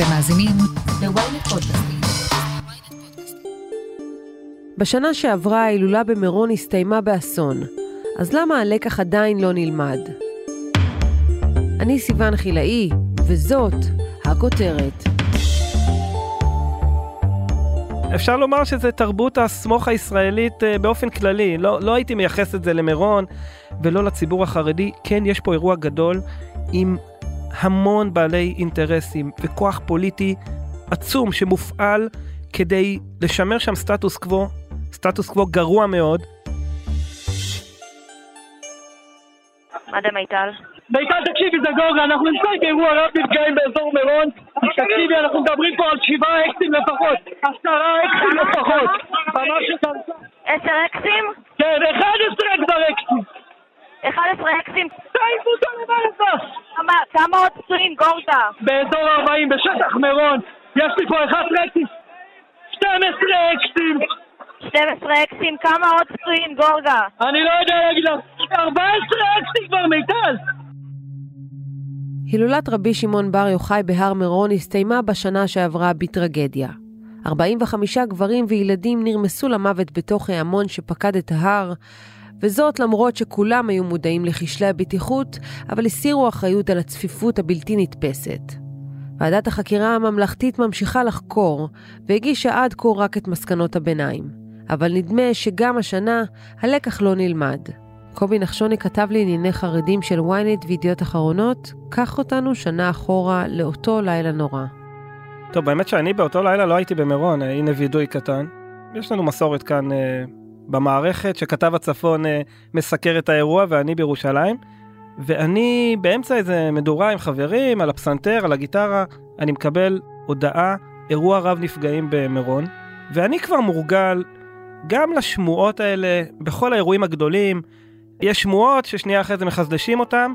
אתם מאזינים ל-ynet פודקאסטים. בשנה שעברה ההילולה במירון הסתיימה באסון, אז למה הלקח עדיין לא נלמד? אני סיון חילאי, וזאת הכותרת. אפשר לומר שזה תרבות הסמוך הישראלית אה, באופן כללי, לא, לא הייתי מייחס את זה למירון ולא לציבור החרדי, כן יש פה אירוע גדול עם המון בעלי אינטרסים וכוח פוליטי עצום שמופעל כדי לשמר שם סטטוס קוו, סטטוס קוו גרוע מאוד. מד"א מיטל. מיטל תקשיבי זה גורגה, אנחנו נמצאים באירוע רב נפגעים באזור מירון תקשיבי אנחנו מדברים פה על שבעה אקסים לפחות עשרה אקסים לפחות את עשר אקסים? כן, 11 כבר אקסים 11 אקסים? תעיפו אותו למעלה כמה- כמה עוד פצועים גורדה? באזור 40 בשטח מירון יש לי פה 11 אקסים 12 אקסים 12 אקסים? כמה עוד פצועים גורגה? אני לא יודע להגיד לך 14 אקסים כבר מיטל הילולת רבי שמעון בר יוחאי בהר מירון הסתיימה בשנה שעברה בטרגדיה. 45 גברים וילדים נרמסו למוות בתוך ההמון שפקד את ההר, וזאת למרות שכולם היו מודעים לכשלי הבטיחות, אבל הסירו אחריות על הצפיפות הבלתי נתפסת. ועדת החקירה הממלכתית ממשיכה לחקור, והגישה עד כה רק את מסקנות הביניים. אבל נדמה שגם השנה הלקח לא נלמד. קובי נחשוני כתב לענייני חרדים של ynet וידיעות אחרונות, קח אותנו שנה אחורה לאותו לילה נורא. טוב, באמת שאני באותו לילה לא הייתי במירון, הנה וידוי קטן. יש לנו מסורת כאן אה, במערכת שכתב הצפון אה, מסקר את האירוע ואני בירושלים. ואני באמצע איזה מדורה עם חברים על הפסנתר, על הגיטרה, אני מקבל הודעה, אירוע רב נפגעים במירון, ואני כבר מורגל גם לשמועות האלה בכל האירועים הגדולים. יש שמועות ששנייה אחרי זה מחזדשים אותם,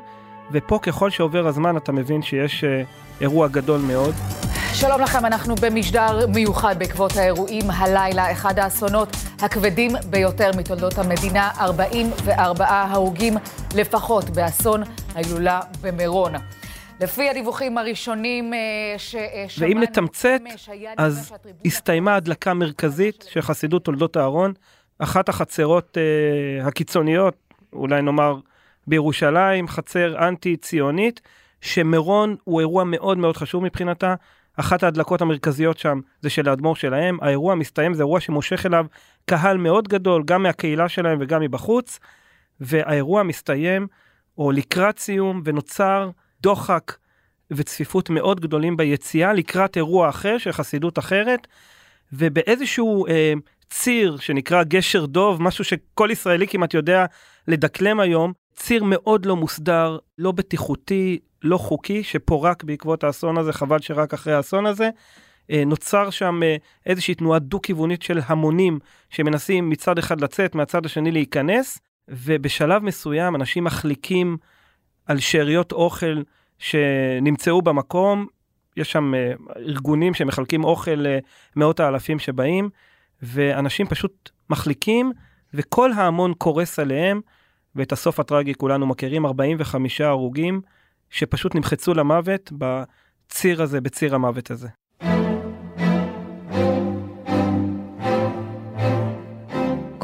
ופה ככל שעובר הזמן אתה מבין שיש אה, אירוע גדול מאוד. שלום לכם, אנחנו במשדר מיוחד בעקבות האירועים הלילה, אחד האסונות הכבדים ביותר מתולדות המדינה, 44 הרוגים לפחות באסון ההילולה במירון. לפי הדיווחים הראשונים אה, ששמענו... ואם נתמצת, אז הסתיימה הדלקה מרכזית של חסידות תולדות אהרון, אחת החצרות אה, הקיצוניות, אולי נאמר בירושלים, חצר אנטי-ציונית, שמירון הוא אירוע מאוד מאוד חשוב מבחינתה. אחת ההדלקות המרכזיות שם זה של האדמו"ר שלהם. האירוע מסתיים, זה אירוע שמושך אליו קהל מאוד גדול, גם מהקהילה שלהם וגם מבחוץ. והאירוע מסתיים, או לקראת סיום, ונוצר דוחק וצפיפות מאוד גדולים ביציאה לקראת אירוע אחר של חסידות אחרת, ובאיזשהו אה, ציר שנקרא גשר דוב, משהו שכל ישראלי כמעט יודע לדקלם היום, ציר מאוד לא מוסדר, לא בטיחותי, לא חוקי, שפורק בעקבות האסון הזה, חבל שרק אחרי האסון הזה. אה, נוצר שם אה, איזושהי תנועה דו-כיוונית של המונים שמנסים מצד אחד לצאת, מהצד השני להיכנס, ובשלב מסוים אנשים מחליקים על שאריות אוכל שנמצאו במקום. יש שם אה, ארגונים שמחלקים אוכל למאות האלפים שבאים, ואנשים פשוט מחליקים, וכל ההמון קורס עליהם, ואת הסוף הטרגי כולנו מכירים, 45 הרוגים שפשוט נמחצו למוות בציר הזה, בציר המוות הזה.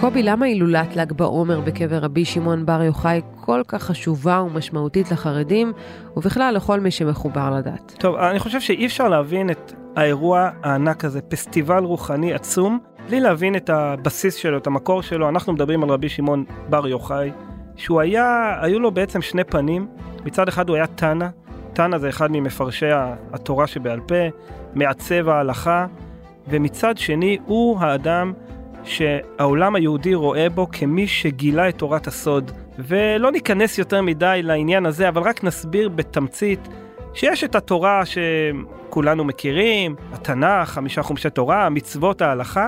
קובי, למה הילולת ל"ג בעומר בקבר רבי שמעון בר יוחאי כל כך חשובה ומשמעותית לחרדים, ובכלל לכל מי שמחובר לדת? טוב, אני חושב שאי אפשר להבין את האירוע הענק הזה, פסטיבל רוחני עצום, בלי להבין את הבסיס שלו, את המקור שלו. אנחנו מדברים על רבי שמעון בר יוחאי, שהוא היה, היו לו בעצם שני פנים. מצד אחד הוא היה תנא, תנא זה אחד ממפרשי התורה שבעל פה, מעצב ההלכה, ומצד שני הוא האדם שהעולם היהודי רואה בו כמי שגילה את תורת הסוד. ולא ניכנס יותר מדי לעניין הזה, אבל רק נסביר בתמצית שיש את התורה שכולנו מכירים, התנ"ך, חמישה חומשי תורה, מצוות ההלכה,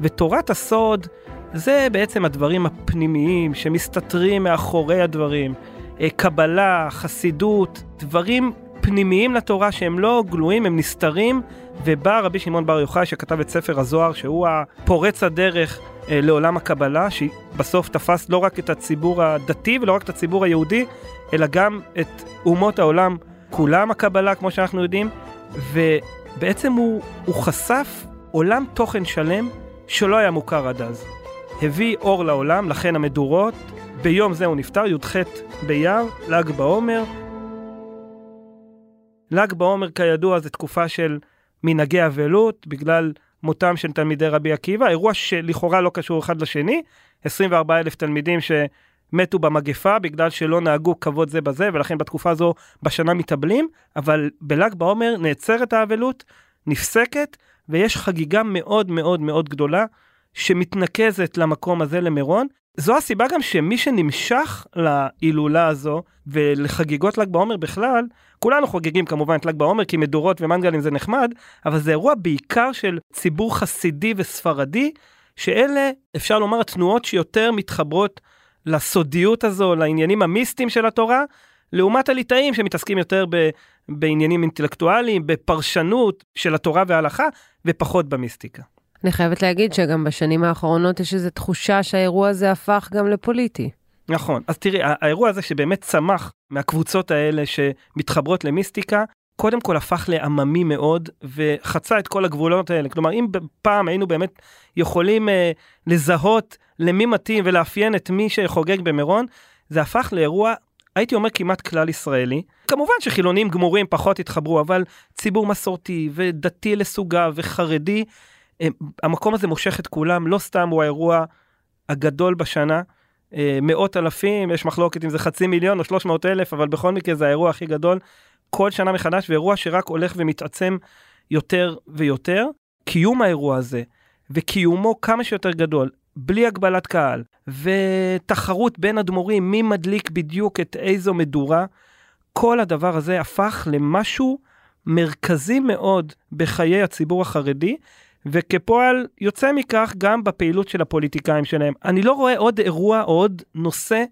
ותורת הסוד זה בעצם הדברים הפנימיים שמסתתרים מאחורי הדברים. אה, קבלה, חסידות, דברים פנימיים לתורה שהם לא גלויים, הם נסתרים, ובא רבי שמעון בר יוחאי שכתב את ספר הזוהר, שהוא הפורץ הדרך אה, לעולם הקבלה, שבסוף תפס לא רק את הציבור הדתי ולא רק את הציבור היהודי, אלא גם את אומות העולם כולם הקבלה, כמו שאנחנו יודעים, בעצם הוא, הוא חשף עולם תוכן שלם שלא היה מוכר עד אז. הביא אור לעולם, לכן המדורות, ביום זה הוא נפטר, י"ח באייר, ל"ג בעומר. ל"ג בעומר כידוע זה תקופה של מנהגי אבלות, בגלל מותם של תלמידי רבי עקיבא, אירוע שלכאורה לא קשור אחד לשני, 24 אלף תלמידים שמתו במגפה בגלל שלא נהגו כבוד זה בזה, ולכן בתקופה הזו בשנה מתאבלים, אבל בל"ג בעומר נעצרת האבלות, נפסקת, ויש חגיגה מאוד מאוד מאוד גדולה שמתנקזת למקום הזה למירון. זו הסיבה גם שמי שנמשך להילולה הזו ולחגיגות ל"ג בעומר בכלל, כולנו חוגגים כמובן את ל"ג בעומר כי מדורות ומנגלים זה נחמד, אבל זה אירוע בעיקר של ציבור חסידי וספרדי, שאלה אפשר לומר התנועות שיותר מתחברות לסודיות הזו, לעניינים המיסטיים של התורה, לעומת הליטאים שמתעסקים יותר ב, בעניינים אינטלקטואליים, בפרשנות של התורה וההלכה, ופחות במיסטיקה. אני חייבת להגיד שגם בשנים האחרונות יש איזו תחושה שהאירוע הזה הפך גם לפוליטי. נכון, אז תראי, האירוע הזה שבאמת צמח מהקבוצות האלה שמתחברות למיסטיקה, קודם כל הפך לעממי מאוד וחצה את כל הגבולות האלה. כלומר, אם פעם היינו באמת יכולים אה, לזהות למי מתאים ולאפיין את מי שחוגג במירון, זה הפך לאירוע, הייתי אומר כמעט כלל ישראלי. כמובן שחילונים גמורים פחות התחברו, אבל ציבור מסורתי ודתי לסוגיו וחרדי, המקום הזה מושך את כולם, לא סתם הוא האירוע הגדול בשנה. אה, מאות אלפים, יש מחלוקת אם זה חצי מיליון או 300 אלף, אבל בכל מקרה זה האירוע הכי גדול. כל שנה מחדש, ואירוע שרק הולך ומתעצם יותר ויותר. קיום האירוע הזה, וקיומו כמה שיותר גדול, בלי הגבלת קהל, ותחרות בין אדמו"רים, מי מדליק בדיוק את איזו מדורה, כל הדבר הזה הפך למשהו מרכזי מאוד בחיי הציבור החרדי, וכפועל יוצא מכך גם בפעילות של הפוליטיקאים שלהם. אני לא רואה עוד אירוע או עוד נושא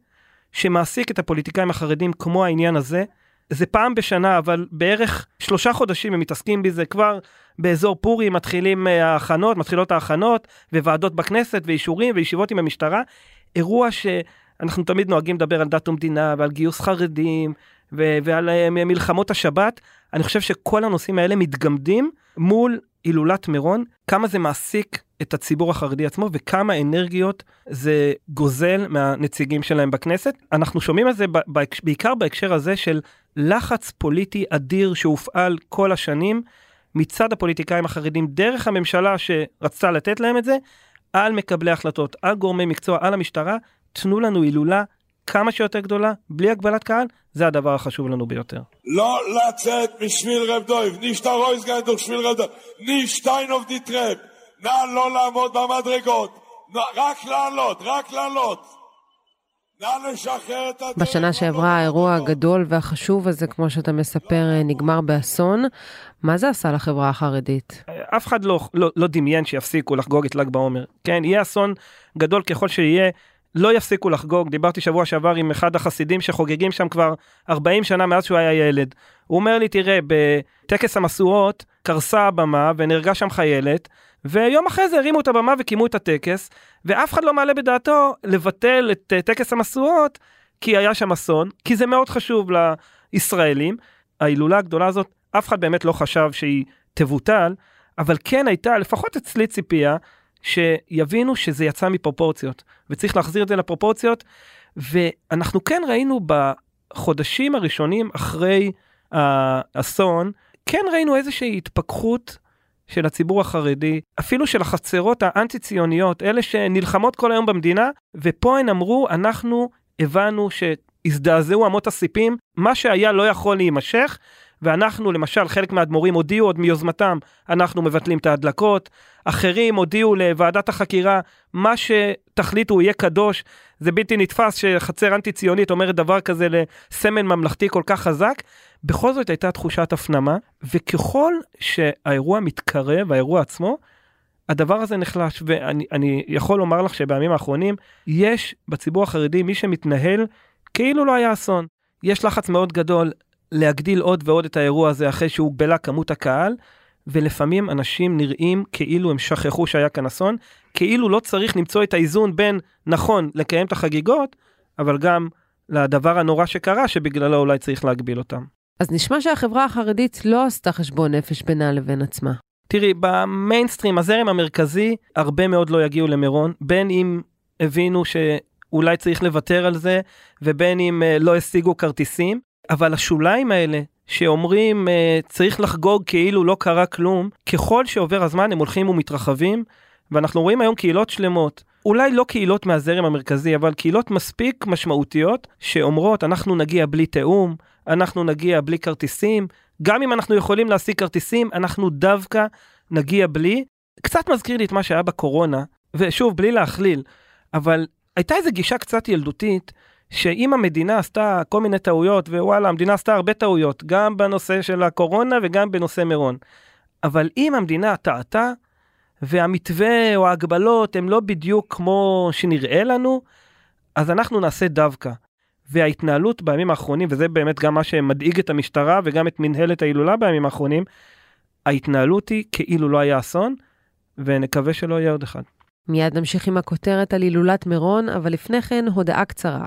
שמעסיק את הפוליטיקאים החרדים כמו העניין הזה. זה פעם בשנה, אבל בערך שלושה חודשים הם מתעסקים בזה כבר באזור פורים מתחילים אה, ההכנות, מתחילות ההכנות, וועדות בכנסת, ואישורים, וישיבות עם המשטרה. אירוע שאנחנו תמיד נוהגים לדבר על דת ומדינה, ועל גיוס חרדים, ו- ועל אה, מלחמות השבת. אני חושב שכל הנושאים האלה מתגמדים מול הילולת מירון, כמה זה מעסיק את הציבור החרדי עצמו וכמה אנרגיות זה גוזל מהנציגים שלהם בכנסת. אנחנו שומעים על זה בעיקר בהקשר הזה של לחץ פוליטי אדיר שהופעל כל השנים מצד הפוליטיקאים החרדים דרך הממשלה שרצתה לתת להם את זה, על מקבלי החלטות, על גורמי מקצוע, על המשטרה, תנו לנו הילולה כמה שיותר גדולה, בלי הגבלת קהל, זה הדבר החשוב לנו ביותר. לא לצאת בשביל רב דויב, נישט ארויסגיין דורך שביל רב דויב, נישט שטיין אויף די טרעפ, נא לא לעמוד במדרגות, רק לעלות, רק לעלות. בשנה שעברה האירוע הגדול והחשוב הזה, כמו שאתה מספר, נגמר באסון. מה זה עשה לחברה החרדית? אף אחד לא, לא, לא דמיין שיפסיקו לחגוג את ל"ג בעומר. כן, יהיה אסון גדול ככל שיהיה, לא יפסיקו לחגוג. דיברתי שבוע שעבר עם אחד החסידים שחוגגים שם כבר 40 שנה מאז שהוא היה ילד. הוא אומר לי, תראה, בטקס המשואות קרסה הבמה ונהרגה שם חיילת, ויום אחרי זה הרימו את הבמה וקיימו את הטקס, ואף אחד לא מעלה בדעתו לבטל את uh, טקס המשואות, כי היה שם אסון, כי זה מאוד חשוב לישראלים. ההילולה הגדולה הזאת, אף אחד באמת לא חשב שהיא תבוטל, אבל כן הייתה, לפחות אצלי ציפייה, שיבינו שזה יצא מפרופורציות, וצריך להחזיר את זה לפרופורציות, ואנחנו כן ראינו בחודשים הראשונים אחרי האסון, כן ראינו איזושהי התפכחות של הציבור החרדי, אפילו של החצרות האנטי-ציוניות, אלה שנלחמות כל היום במדינה, ופה הן אמרו, אנחנו הבנו שהזדעזעו אמות הסיפים, מה שהיה לא יכול להימשך, ואנחנו למשל חלק מהאדמו"רים הודיעו עוד מיוזמתם אנחנו מבטלים את ההדלקות, אחרים הודיעו לוועדת החקירה מה שתחליטו יהיה קדוש, זה בלתי נתפס שחצר אנטי ציונית אומרת דבר כזה לסמל ממלכתי כל כך חזק, בכל זאת הייתה תחושת הפנמה וככל שהאירוע מתקרב, האירוע עצמו, הדבר הזה נחלש. ואני יכול לומר לך שבימים האחרונים יש בציבור החרדי מי שמתנהל כאילו לא היה אסון. יש לחץ מאוד גדול להגדיל עוד ועוד את האירוע הזה אחרי שהוגבלה כמות הקהל, ולפעמים אנשים נראים כאילו הם שכחו שהיה כאן אסון, כאילו לא צריך למצוא את האיזון בין נכון לקיים את החגיגות, אבל גם לדבר הנורא שקרה שבגללו אולי צריך להגביל אותם. אז נשמע שהחברה החרדית לא עשתה חשבון נפש בינה לבין עצמה. תראי, במיינסטרים, הזרם המרכזי, הרבה מאוד לא יגיעו למירון, בין אם הבינו שאולי צריך לוותר על זה, ובין אם אה, לא השיגו כרטיסים, אבל השוליים האלה, שאומרים אה, צריך לחגוג כאילו לא קרה כלום, ככל שעובר הזמן הם הולכים ומתרחבים, ואנחנו רואים היום קהילות שלמות, אולי לא קהילות מהזרם המרכזי, אבל קהילות מספיק משמעותיות, שאומרות אנחנו נגיע בלי תיאום, אנחנו נגיע בלי כרטיסים, גם אם אנחנו יכולים להשיג כרטיסים, אנחנו דווקא נגיע בלי. קצת מזכיר לי את מה שהיה בקורונה, ושוב, בלי להכליל, אבל הייתה איזו גישה קצת ילדותית, שאם המדינה עשתה כל מיני טעויות, ווואלה, המדינה עשתה הרבה טעויות, גם בנושא של הקורונה וגם בנושא מירון. אבל אם המדינה טעתה, והמתווה או ההגבלות הם לא בדיוק כמו שנראה לנו, אז אנחנו נעשה דווקא. וההתנהלות בימים האחרונים, וזה באמת גם מה שמדאיג את המשטרה וגם את מנהלת ההילולה בימים האחרונים, ההתנהלות היא כאילו לא היה אסון, ונקווה שלא יהיה עוד אחד. מיד נמשיך עם הכותרת על הילולת מירון, אבל לפני כן הודעה קצרה.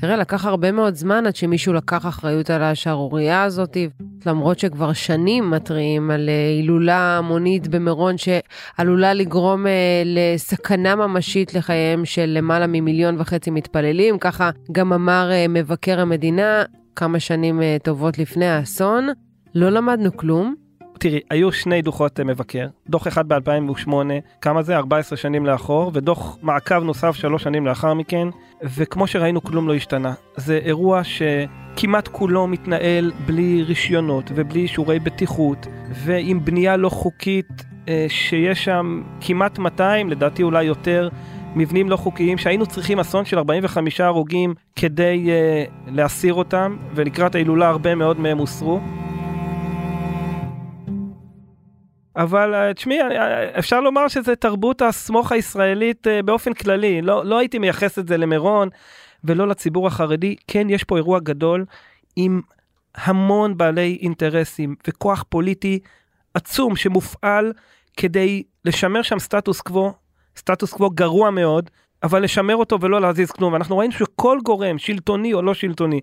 תראה, לקח הרבה מאוד זמן עד שמישהו לקח אחריות על השערורייה הזאת, למרות שכבר שנים מתריעים על אה, הילולה המונית במירון שעלולה לגרום אה, לסכנה ממשית לחייהם של למעלה ממיליון וחצי מתפללים, ככה גם אמר אה, מבקר המדינה כמה שנים טובות לפני האסון. לא למדנו כלום, תראי, היו שני דוחות מבקר, דוח אחד ב-2008, כמה זה? 14 שנים לאחור, ודוח מעקב נוסף שלוש שנים לאחר מכן, וכמו שראינו כלום לא השתנה. זה אירוע שכמעט כולו מתנהל בלי רישיונות ובלי אישורי בטיחות, ועם בנייה לא חוקית אה, שיש שם כמעט 200, לדעתי אולי יותר, מבנים לא חוקיים שהיינו צריכים אסון של 45 הרוגים כדי uh, להסיר אותם ולקראת ההילולה הרבה מאוד מהם הוסרו. אבל אה, תשמעי, אה, אה, אפשר לומר שזה תרבות הסמוך הישראלית באופן כללי. לא, לא הייתי מייחס את זה למירון ולא לציבור החרדי. כן, יש פה אירוע גדול עם המון בעלי אינטרסים וכוח פוליטי עצום שמופעל כדי לשמר שם סטטוס קוו, סטטוס קוו גרוע מאוד, אבל לשמר אותו ולא להזיז כלום. ואנחנו ראינו שכל גורם, שלטוני או לא שלטוני,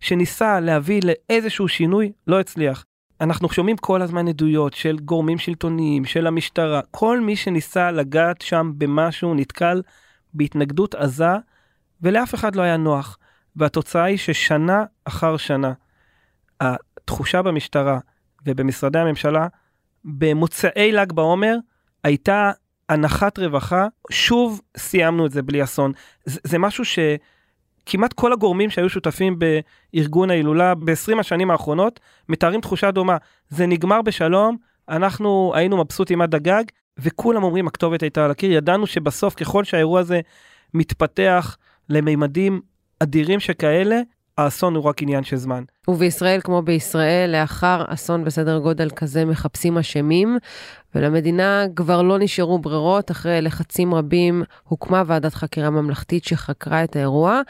שניסה להביא לאיזשהו שינוי, לא הצליח. אנחנו שומעים כל הזמן עדויות של גורמים שלטוניים, של המשטרה, כל מי שניסה לגעת שם במשהו נתקל בהתנגדות עזה, ולאף אחד לא היה נוח. והתוצאה היא ששנה אחר שנה, התחושה במשטרה ובמשרדי הממשלה, במוצאי ל"ג בעומר, הייתה הנחת רווחה, שוב סיימנו את זה בלי אסון. זה, זה משהו ש... כמעט כל הגורמים שהיו שותפים בארגון ההילולה ב-20 השנים האחרונות מתארים תחושה דומה. זה נגמר בשלום, אנחנו היינו מבסוטים עד הגג, וכולם אומרים הכתובת הייתה על הקיר. ידענו שבסוף ככל שהאירוע הזה מתפתח למימדים אדירים שכאלה, האסון הוא רק עניין של זמן. ובישראל, כמו בישראל, לאחר אסון בסדר גודל כזה מחפשים אשמים, ולמדינה כבר לא נשארו ברירות. אחרי לחצים רבים הוקמה ועדת חקירה ממלכתית שחקרה את האירוע.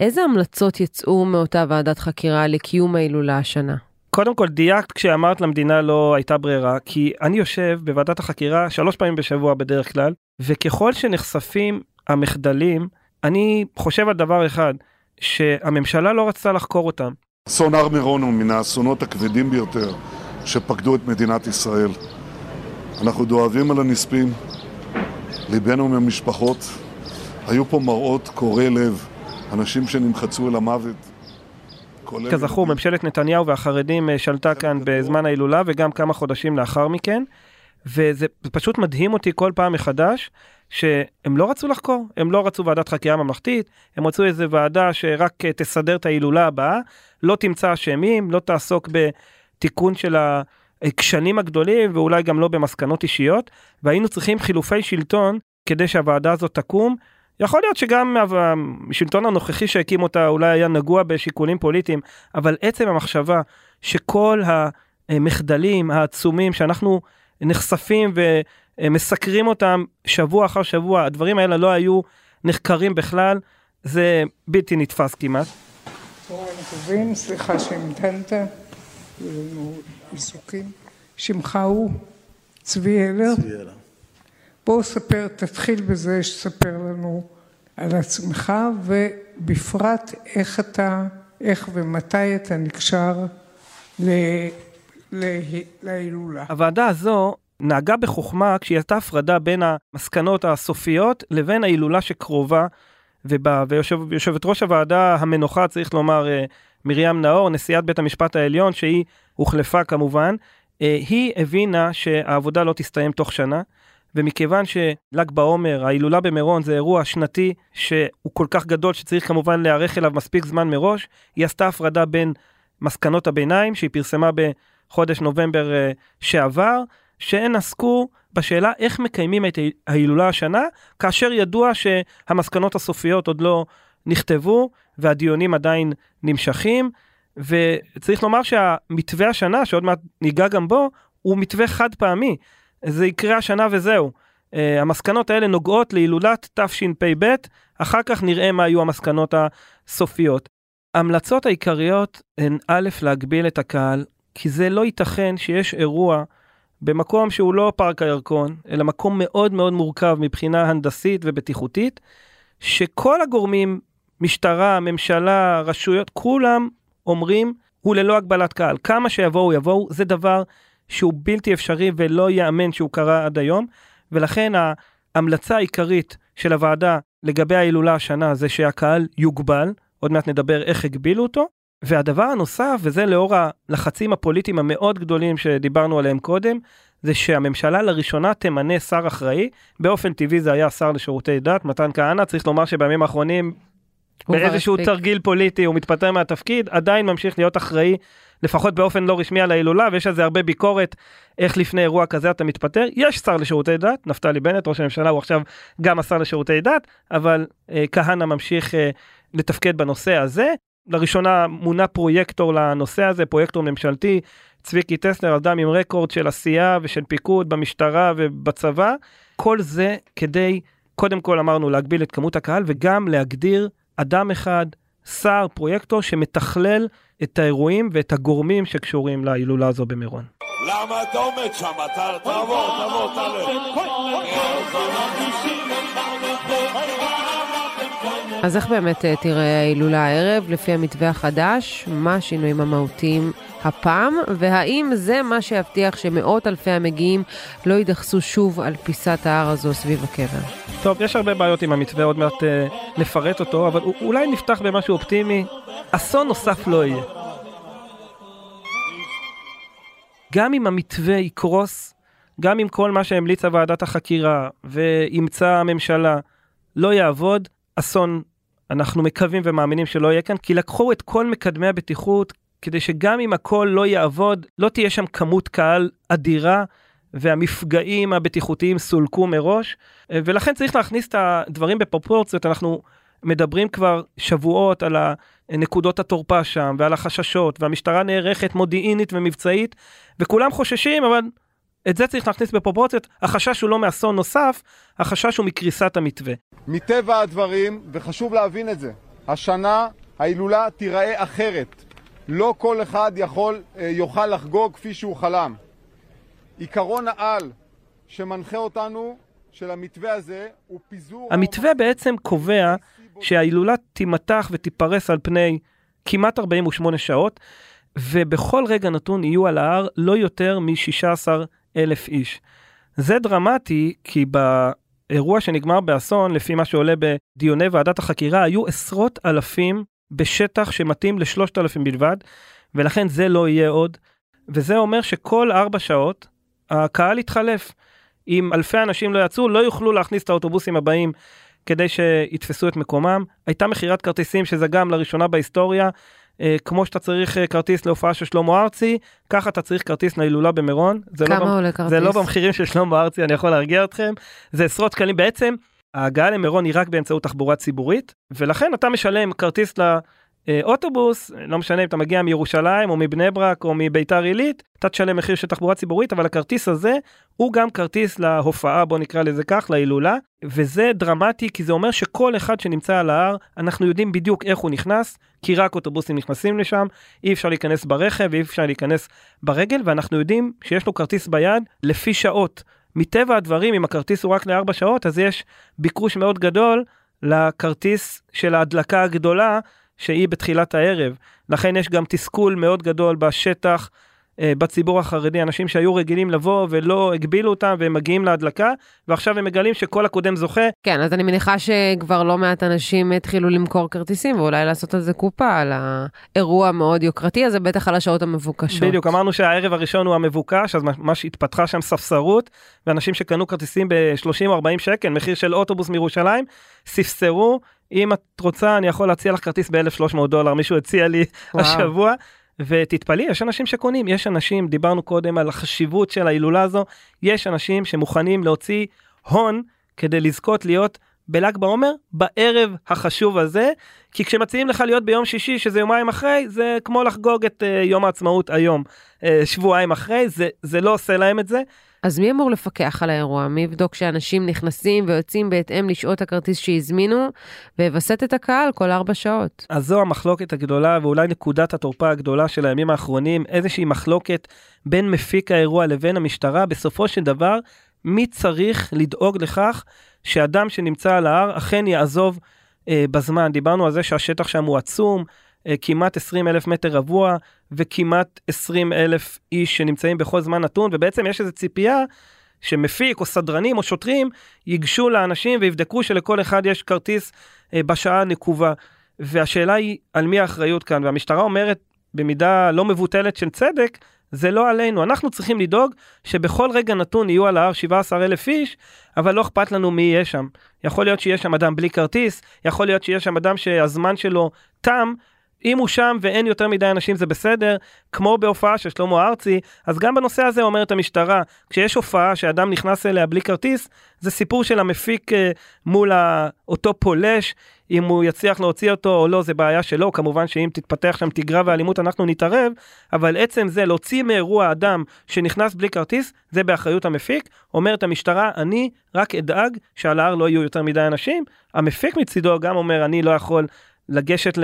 איזה המלצות יצאו מאותה ועדת חקירה לקיום ההילולה השנה? קודם כל דייקת כשאמרת למדינה לא הייתה ברירה, כי אני יושב בוועדת החקירה שלוש פעמים בשבוע בדרך כלל, וככל שנחשפים המחדלים, אני חושב על דבר אחד, שהממשלה לא רצתה לחקור אותם. אסון הר מירון הוא מן האסונות הכבדים ביותר שפקדו את מדינת ישראל. אנחנו דואבים על הנספים, ליבנו מהמשפחות. היו פה מראות קורעי לב, אנשים שנמחצו אל המוות. כזכור, ממשלת נתניהו והחרדים אה, שלטה כאן בזמן ההילולה וגם כמה חודשים לאחר מכן, וזה פשוט מדהים אותי כל פעם מחדש שהם לא רצו לחקור, הם לא רצו ועדת חקירה ממלכתית, הם רצו איזה ועדה שרק אה, תסדר את ההילולה הבאה, לא תמצא אשמים, לא תעסוק בתיקון של הכשנים הגדולים ואולי גם לא במסקנות אישיות, והיינו צריכים חילופי שלטון כדי שהוועדה הזאת תקום. יכול להיות שגם השלטון הנוכחי שהקים אותה אולי היה נגוע בשיקולים פוליטיים, אבל עצם המחשבה שכל המחדלים העצומים שאנחנו נחשפים ומסקרים אותם שבוע אחר שבוע, הדברים האלה לא היו נחקרים בכלל, זה בלתי נתפס כמעט. צהריים טובים, סליחה שהמתנת, עיסוקים. שמך הוא? צבי הלר? צבי הלר. בואו ספר, תתחיל בזה שתספר לנו על עצמך, ובפרט איך אתה, איך ומתי אתה נקשר ל... להילולה. הוועדה הזו נהגה בחוכמה כשהיא עשתה הפרדה בין המסקנות הסופיות לבין ההילולה שקרובה, ויושבת ראש הוועדה המנוחה, צריך לומר, אה, מרים נאור, נשיאת בית המשפט העליון, שהיא הוחלפה כמובן, אה, היא הבינה שהעבודה לא תסתיים תוך שנה. ומכיוון של"ג בעומר, ההילולה במירון זה אירוע שנתי שהוא כל כך גדול שצריך כמובן להיערך אליו מספיק זמן מראש, היא עשתה הפרדה בין מסקנות הביניים שהיא פרסמה בחודש נובמבר uh, שעבר, שהן עסקו בשאלה איך מקיימים את ההילולה השנה, כאשר ידוע שהמסקנות הסופיות עוד לא נכתבו והדיונים עדיין נמשכים. וצריך לומר שהמתווה השנה, שעוד מעט ניגע גם בו, הוא מתווה חד פעמי. זה יקרה השנה וזהו. Uh, המסקנות האלה נוגעות להילולת תשפ"ב, אחר כך נראה מה היו המסקנות הסופיות. ההמלצות העיקריות הן א', להגביל את הקהל, כי זה לא ייתכן שיש אירוע במקום שהוא לא פארק הירקון, אלא מקום מאוד מאוד מורכב מבחינה הנדסית ובטיחותית, שכל הגורמים, משטרה, ממשלה, רשויות, כולם אומרים, הוא ללא הגבלת קהל. כמה שיבואו, יבואו, זה דבר שהוא בלתי אפשרי ולא ייאמן שהוא קרה עד היום, ולכן ההמלצה העיקרית של הוועדה לגבי ההילולה השנה זה שהקהל יוגבל, עוד מעט נדבר איך הגבילו אותו. והדבר הנוסף, וזה לאור הלחצים הפוליטיים המאוד גדולים שדיברנו עליהם קודם, זה שהממשלה לראשונה תמנה שר אחראי, באופן טבעי זה היה השר לשירותי דת, מתן כהנא, צריך לומר שבימים האחרונים באיזשהו תרגיל פוליטי הוא מתפטר מהתפקיד, עדיין ממשיך להיות אחראי לפחות באופן לא רשמי על ההילולה, ויש על זה הרבה ביקורת, איך לפני אירוע כזה אתה מתפטר. יש שר לשירותי דת, נפתלי בנט, ראש הממשלה, הוא עכשיו גם השר לשירותי דת, אבל אה, כהנא ממשיך אה, לתפקד בנושא הזה. לראשונה מונה פרויקטור לנושא הזה, פרויקטור ממשלתי, צביקי טסלר, אדם עם רקורד של עשייה ושל פיקוד במשטרה ובצבא. כל זה כדי, קודם כל אמרנו, להגביל את כמות הקהל וגם להגדיר אדם אחד, שר, פרויקטור, שמתכלל את האירועים ואת הגורמים שקשורים להילולה הזו במירון. למה אתה עומד שם? תבוא, תבוא, תעלה. אז איך באמת אה, תראה ההילולה הערב לפי המתווה החדש? מה השינויים המהותיים הפעם? והאם זה מה שיבטיח שמאות אלפי המגיעים לא יידחסו שוב על פיסת ההר הזו סביב הקבר? טוב, יש הרבה בעיות עם המתווה, עוד מעט אה, נפרט אותו, אבל אולי נפתח במשהו אופטימי. אסון נוסף לא יהיה. גם אם המתווה יקרוס, גם אם כל מה שהמליצה ועדת החקירה ואימצה הממשלה לא יעבוד, אסון אנחנו מקווים ומאמינים שלא יהיה כאן, כי לקחו את כל מקדמי הבטיחות כדי שגם אם הכל לא יעבוד, לא תהיה שם כמות קהל אדירה. והמפגעים הבטיחותיים סולקו מראש, ולכן צריך להכניס את הדברים בפרופורציות, אנחנו מדברים כבר שבועות על נקודות התורפה שם, ועל החששות, והמשטרה נערכת מודיעינית ומבצעית, וכולם חוששים, אבל את זה צריך להכניס בפרופורציות. החשש הוא לא מאסון נוסף, החשש הוא מקריסת המתווה. מטבע הדברים, וחשוב להבין את זה, השנה ההילולה תיראה אחרת. לא כל אחד יכול, אה, יוכל לחגוג כפי שהוא חלם. עיקרון העל שמנחה אותנו של המתווה הזה הוא פיזור... המתווה בעצם קובע שההילולה תימתח ותיפרס על פני כמעט 48 שעות, ובכל רגע נתון יהיו על ההר לא יותר מ-16 אלף איש. זה דרמטי כי באירוע שנגמר באסון, לפי מה שעולה בדיוני ועדת החקירה, היו עשרות אלפים בשטח שמתאים לשלושת אלפים בלבד, ולכן זה לא יהיה עוד. וזה אומר שכל ארבע שעות הקהל יתחלף. אם אלפי אנשים לא יצאו, לא יוכלו להכניס את האוטובוסים הבאים כדי שיתפסו את מקומם. הייתה מכירת כרטיסים שזה גם לראשונה בהיסטוריה. אה, כמו שאתה צריך אה, כרטיס להופעה של שלמה ארצי, ככה אתה צריך כרטיס להילולה במירון. כמה לא עולה כרטיס? זה לא במחירים של שלמה ארצי, אני יכול להרגיע אתכם. זה עשרות שקלים. בעצם ההגעה למירון היא רק באמצעות תחבורה ציבורית, ולכן אתה משלם כרטיס לאוטובוס, לא משנה אם אתה מגיע מירושלים או מבני ברק או מביתר עילית, אתה תשלם מחיר של תחבורה ציבורית, אבל הכרטיס הזה הוא גם כרטיס להופעה, בוא נקרא לזה כך, להילולה, וזה דרמטי כי זה אומר שכל אחד שנמצא על ההר, אנחנו יודעים בדיוק איך הוא נכנס, כי רק אוטובוסים נכנסים לשם, אי אפשר להיכנס ברכב, אי אפשר להיכנס ברגל, ואנחנו יודעים שיש לו כרטיס ביד לפי שעות. מטבע הדברים, אם הכרטיס הוא רק לארבע שעות, אז יש ביקוש מאוד גדול לכרטיס של ההדלקה הגדולה, שהיא בתחילת הערב. לכן יש גם תסכול מאוד גדול בשטח, אה, בציבור החרדי, אנשים שהיו רגילים לבוא ולא הגבילו אותם והם מגיעים להדלקה, ועכשיו הם מגלים שכל הקודם זוכה. כן, אז אני מניחה שכבר לא מעט אנשים התחילו למכור כרטיסים ואולי לעשות על זה קופה, על האירוע המאוד יוקרתי הזה, בטח על השעות המבוקשות. בדיוק, אמרנו שהערב הראשון הוא המבוקש, אז ממש התפתחה שם ספסרות, ואנשים שקנו כרטיסים ב-30-40 שקל, מחיר של אוטובוס מירושלים, ספסרו. אם את רוצה, אני יכול להציע לך כרטיס ב-1300 דולר, מישהו הציע לי וואו. השבוע. ותתפלאי, יש אנשים שקונים, יש אנשים, דיברנו קודם על החשיבות של ההילולה הזו, יש אנשים שמוכנים להוציא הון כדי לזכות להיות בל"ג בעומר בערב החשוב הזה, כי כשמציעים לך להיות ביום שישי, שזה יומיים אחרי, זה כמו לחגוג את uh, יום העצמאות היום, uh, שבועיים אחרי, זה, זה לא עושה להם את זה. אז מי אמור לפקח על האירוע? מי יבדוק שאנשים נכנסים ויוצאים בהתאם לשעות הכרטיס שהזמינו, ויווסת את הקהל כל ארבע שעות? אז זו המחלוקת הגדולה, ואולי נקודת התורפה הגדולה של הימים האחרונים, איזושהי מחלוקת בין מפיק האירוע לבין המשטרה. בסופו של דבר, מי צריך לדאוג לכך שאדם שנמצא על ההר אכן יעזוב אה, בזמן? דיברנו על זה שהשטח שם הוא עצום. אה, כמעט 20 אלף מטר רבוע וכמעט 20 אלף איש שנמצאים בכל זמן נתון, ובעצם יש איזו ציפייה שמפיק או סדרנים או שוטרים ייגשו לאנשים ויבדקו שלכל אחד יש כרטיס אה, בשעה הנקובה. והשאלה היא על מי האחריות כאן, והמשטרה אומרת במידה לא מבוטלת של צדק, זה לא עלינו, אנחנו צריכים לדאוג שבכל רגע נתון יהיו על ההר 17 אלף איש, אבל לא אכפת לנו מי יהיה שם. יכול להיות שיש שם אדם בלי כרטיס, יכול להיות שיש שם אדם שהזמן שלו תם, אם הוא שם ואין יותר מדי אנשים זה בסדר, כמו בהופעה של שלמה ארצי, אז גם בנושא הזה אומרת המשטרה, כשיש הופעה שאדם נכנס אליה בלי כרטיס, זה סיפור של המפיק אה, מול אותו פולש, אם הוא יצליח להוציא אותו או לא, זה בעיה שלו, כמובן שאם תתפתח שם תגרה ואלימות אנחנו נתערב, אבל עצם זה להוציא מאירוע אדם שנכנס בלי כרטיס, זה באחריות המפיק, אומרת המשטרה, אני רק אדאג שעל ההר לא יהיו יותר מדי אנשים, המפיק מצידו גם אומר, אני לא יכול לגשת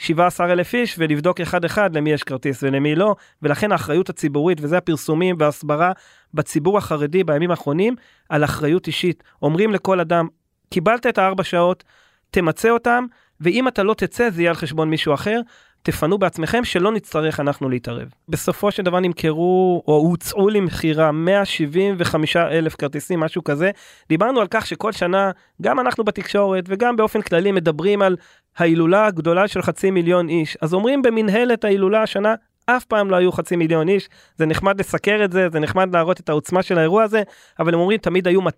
ל... 17 אלף איש ולבדוק אחד אחד למי יש כרטיס ולמי לא, ולכן האחריות הציבורית, וזה הפרסומים וההסברה בציבור החרדי בימים האחרונים, על אחריות אישית. אומרים לכל אדם, קיבלת את הארבע שעות, תמצה אותם, ואם אתה לא תצא זה יהיה על חשבון מישהו אחר. תפנו בעצמכם שלא נצטרך אנחנו להתערב. בסופו של דבר נמכרו או הוצעו למכירה 175 אלף כרטיסים משהו כזה. דיברנו על כך שכל שנה גם אנחנו בתקשורת וגם באופן כללי מדברים על ההילולה הגדולה של חצי מיליון איש. אז אומרים במנהלת ההילולה השנה אף פעם לא היו חצי מיליון איש, זה נחמד לסקר את זה, זה נחמד להראות את העוצמה של האירוע הזה, אבל הם אומרים תמיד היו 200-220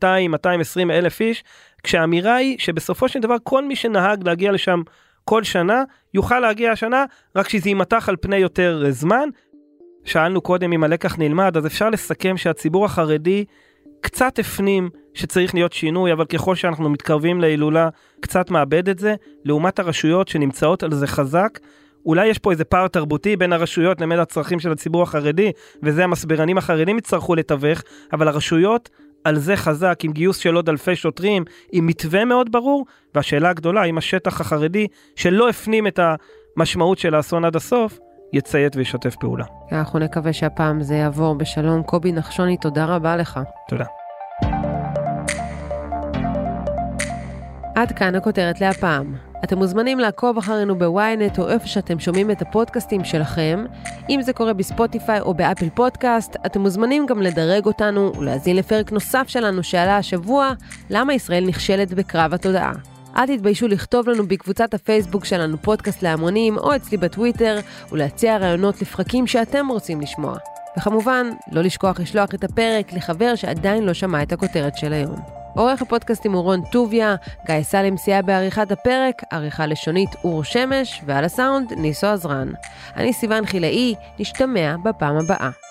אלף איש, כשהאמירה היא שבסופו של דבר כל מי שנהג להגיע לשם כל שנה, יוכל להגיע השנה, רק שזה יימתח על פני יותר זמן. שאלנו קודם אם הלקח נלמד, אז אפשר לסכם שהציבור החרדי קצת הפנים שצריך להיות שינוי, אבל ככל שאנחנו מתקרבים להילולה, קצת מאבד את זה, לעומת הרשויות שנמצאות על זה חזק. אולי יש פה איזה פער תרבותי בין הרשויות לבין הצרכים של הציבור החרדי, וזה המסבירנים החרדים יצטרכו לתווך, אבל הרשויות על זה חזק, עם גיוס של עוד אלפי שוטרים, עם מתווה מאוד ברור, והשאלה הגדולה, אם השטח החרדי, שלא הפנים את המשמעות של האסון עד הסוף, יציית וישתף פעולה. אנחנו נקווה שהפעם זה יעבור בשלום. קובי נחשוני, תודה רבה לך. תודה. עד כאן הכותרת להפעם. אתם מוזמנים לעקוב אחרינו בוויינט או איפה שאתם שומעים את הפודקאסטים שלכם. אם זה קורה בספוטיפיי או באפל פודקאסט, אתם מוזמנים גם לדרג אותנו ולהזין לפרק נוסף שלנו שעלה השבוע, למה ישראל נכשלת בקרב התודעה. אל תתביישו לכתוב לנו בקבוצת הפייסבוק שלנו פודקאסט להמונים או אצלי בטוויטר ולהציע רעיונות לפרקים שאתם רוצים לשמוע. וכמובן, לא לשכוח לשלוח את הפרק לחבר שעדיין לא שמע את הכותרת של היום. עורך הפודקאסטים הוא רון טוביה, גיא סלם סייע בעריכת הפרק, עריכה לשונית אור שמש, ועל הסאונד ניסו עזרן. אני סיוון חילאי, נשתמע בפעם הבאה.